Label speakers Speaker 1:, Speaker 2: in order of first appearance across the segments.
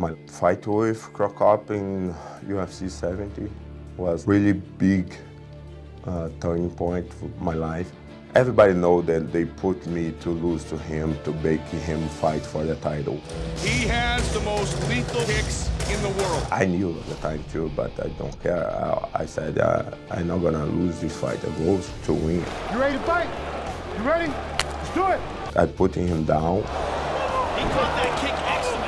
Speaker 1: My fight with Cro Cop in UFC 70 was really big uh, turning point for my life. Everybody know that they put me to lose to him to make him fight for the title.
Speaker 2: He has the most lethal kicks in the world.
Speaker 1: I knew at the time too, but I don't care. I, I said uh, I'm not gonna lose this fight. I go to win.
Speaker 3: You ready to fight? You ready? Let's do it.
Speaker 1: I put him down.
Speaker 4: He caught that kick excellent.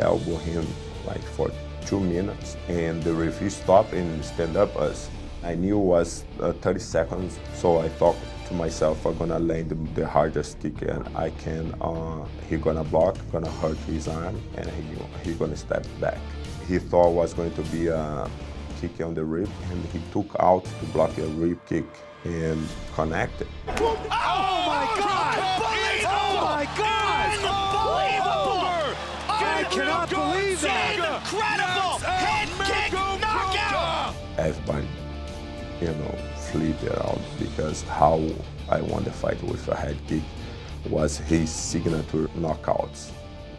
Speaker 1: Elbow him like for two minutes, and the referee stopped and stand up us. I knew it was uh, 30 seconds, so I thought to myself, I'm gonna land the, the hardest kick and I can. Uh, he gonna block, gonna hurt his arm, and he he gonna step back. He thought was going to be a kick on the rib, and he took out to block a rib kick and connected.
Speaker 4: Oh, my God! Oh my God!
Speaker 3: Cannot believe that.
Speaker 4: Incredible! Head kick knockout!
Speaker 1: Everybody, you know, flipped out because how I won the fight with a head kick was his signature knockouts.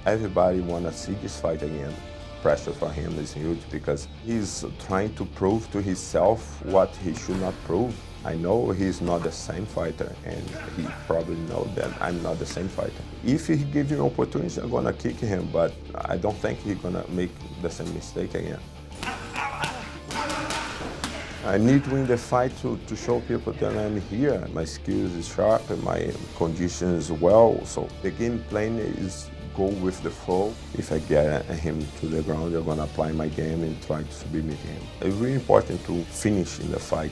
Speaker 1: Everybody wanna see this fight again. Pressure for him is huge because he's trying to prove to himself what he should not prove. I know he's not the same fighter, and he probably know that I'm not the same fighter. If he gives me an opportunity, I'm gonna kick him, but I don't think he's gonna make the same mistake again. I need to win the fight to, to show people that I'm here. My skills is sharp and my condition is well. So the game plan is go with the flow. If I get him to the ground, I'm gonna apply my game and try to submit him. It's really important to finish in the fight.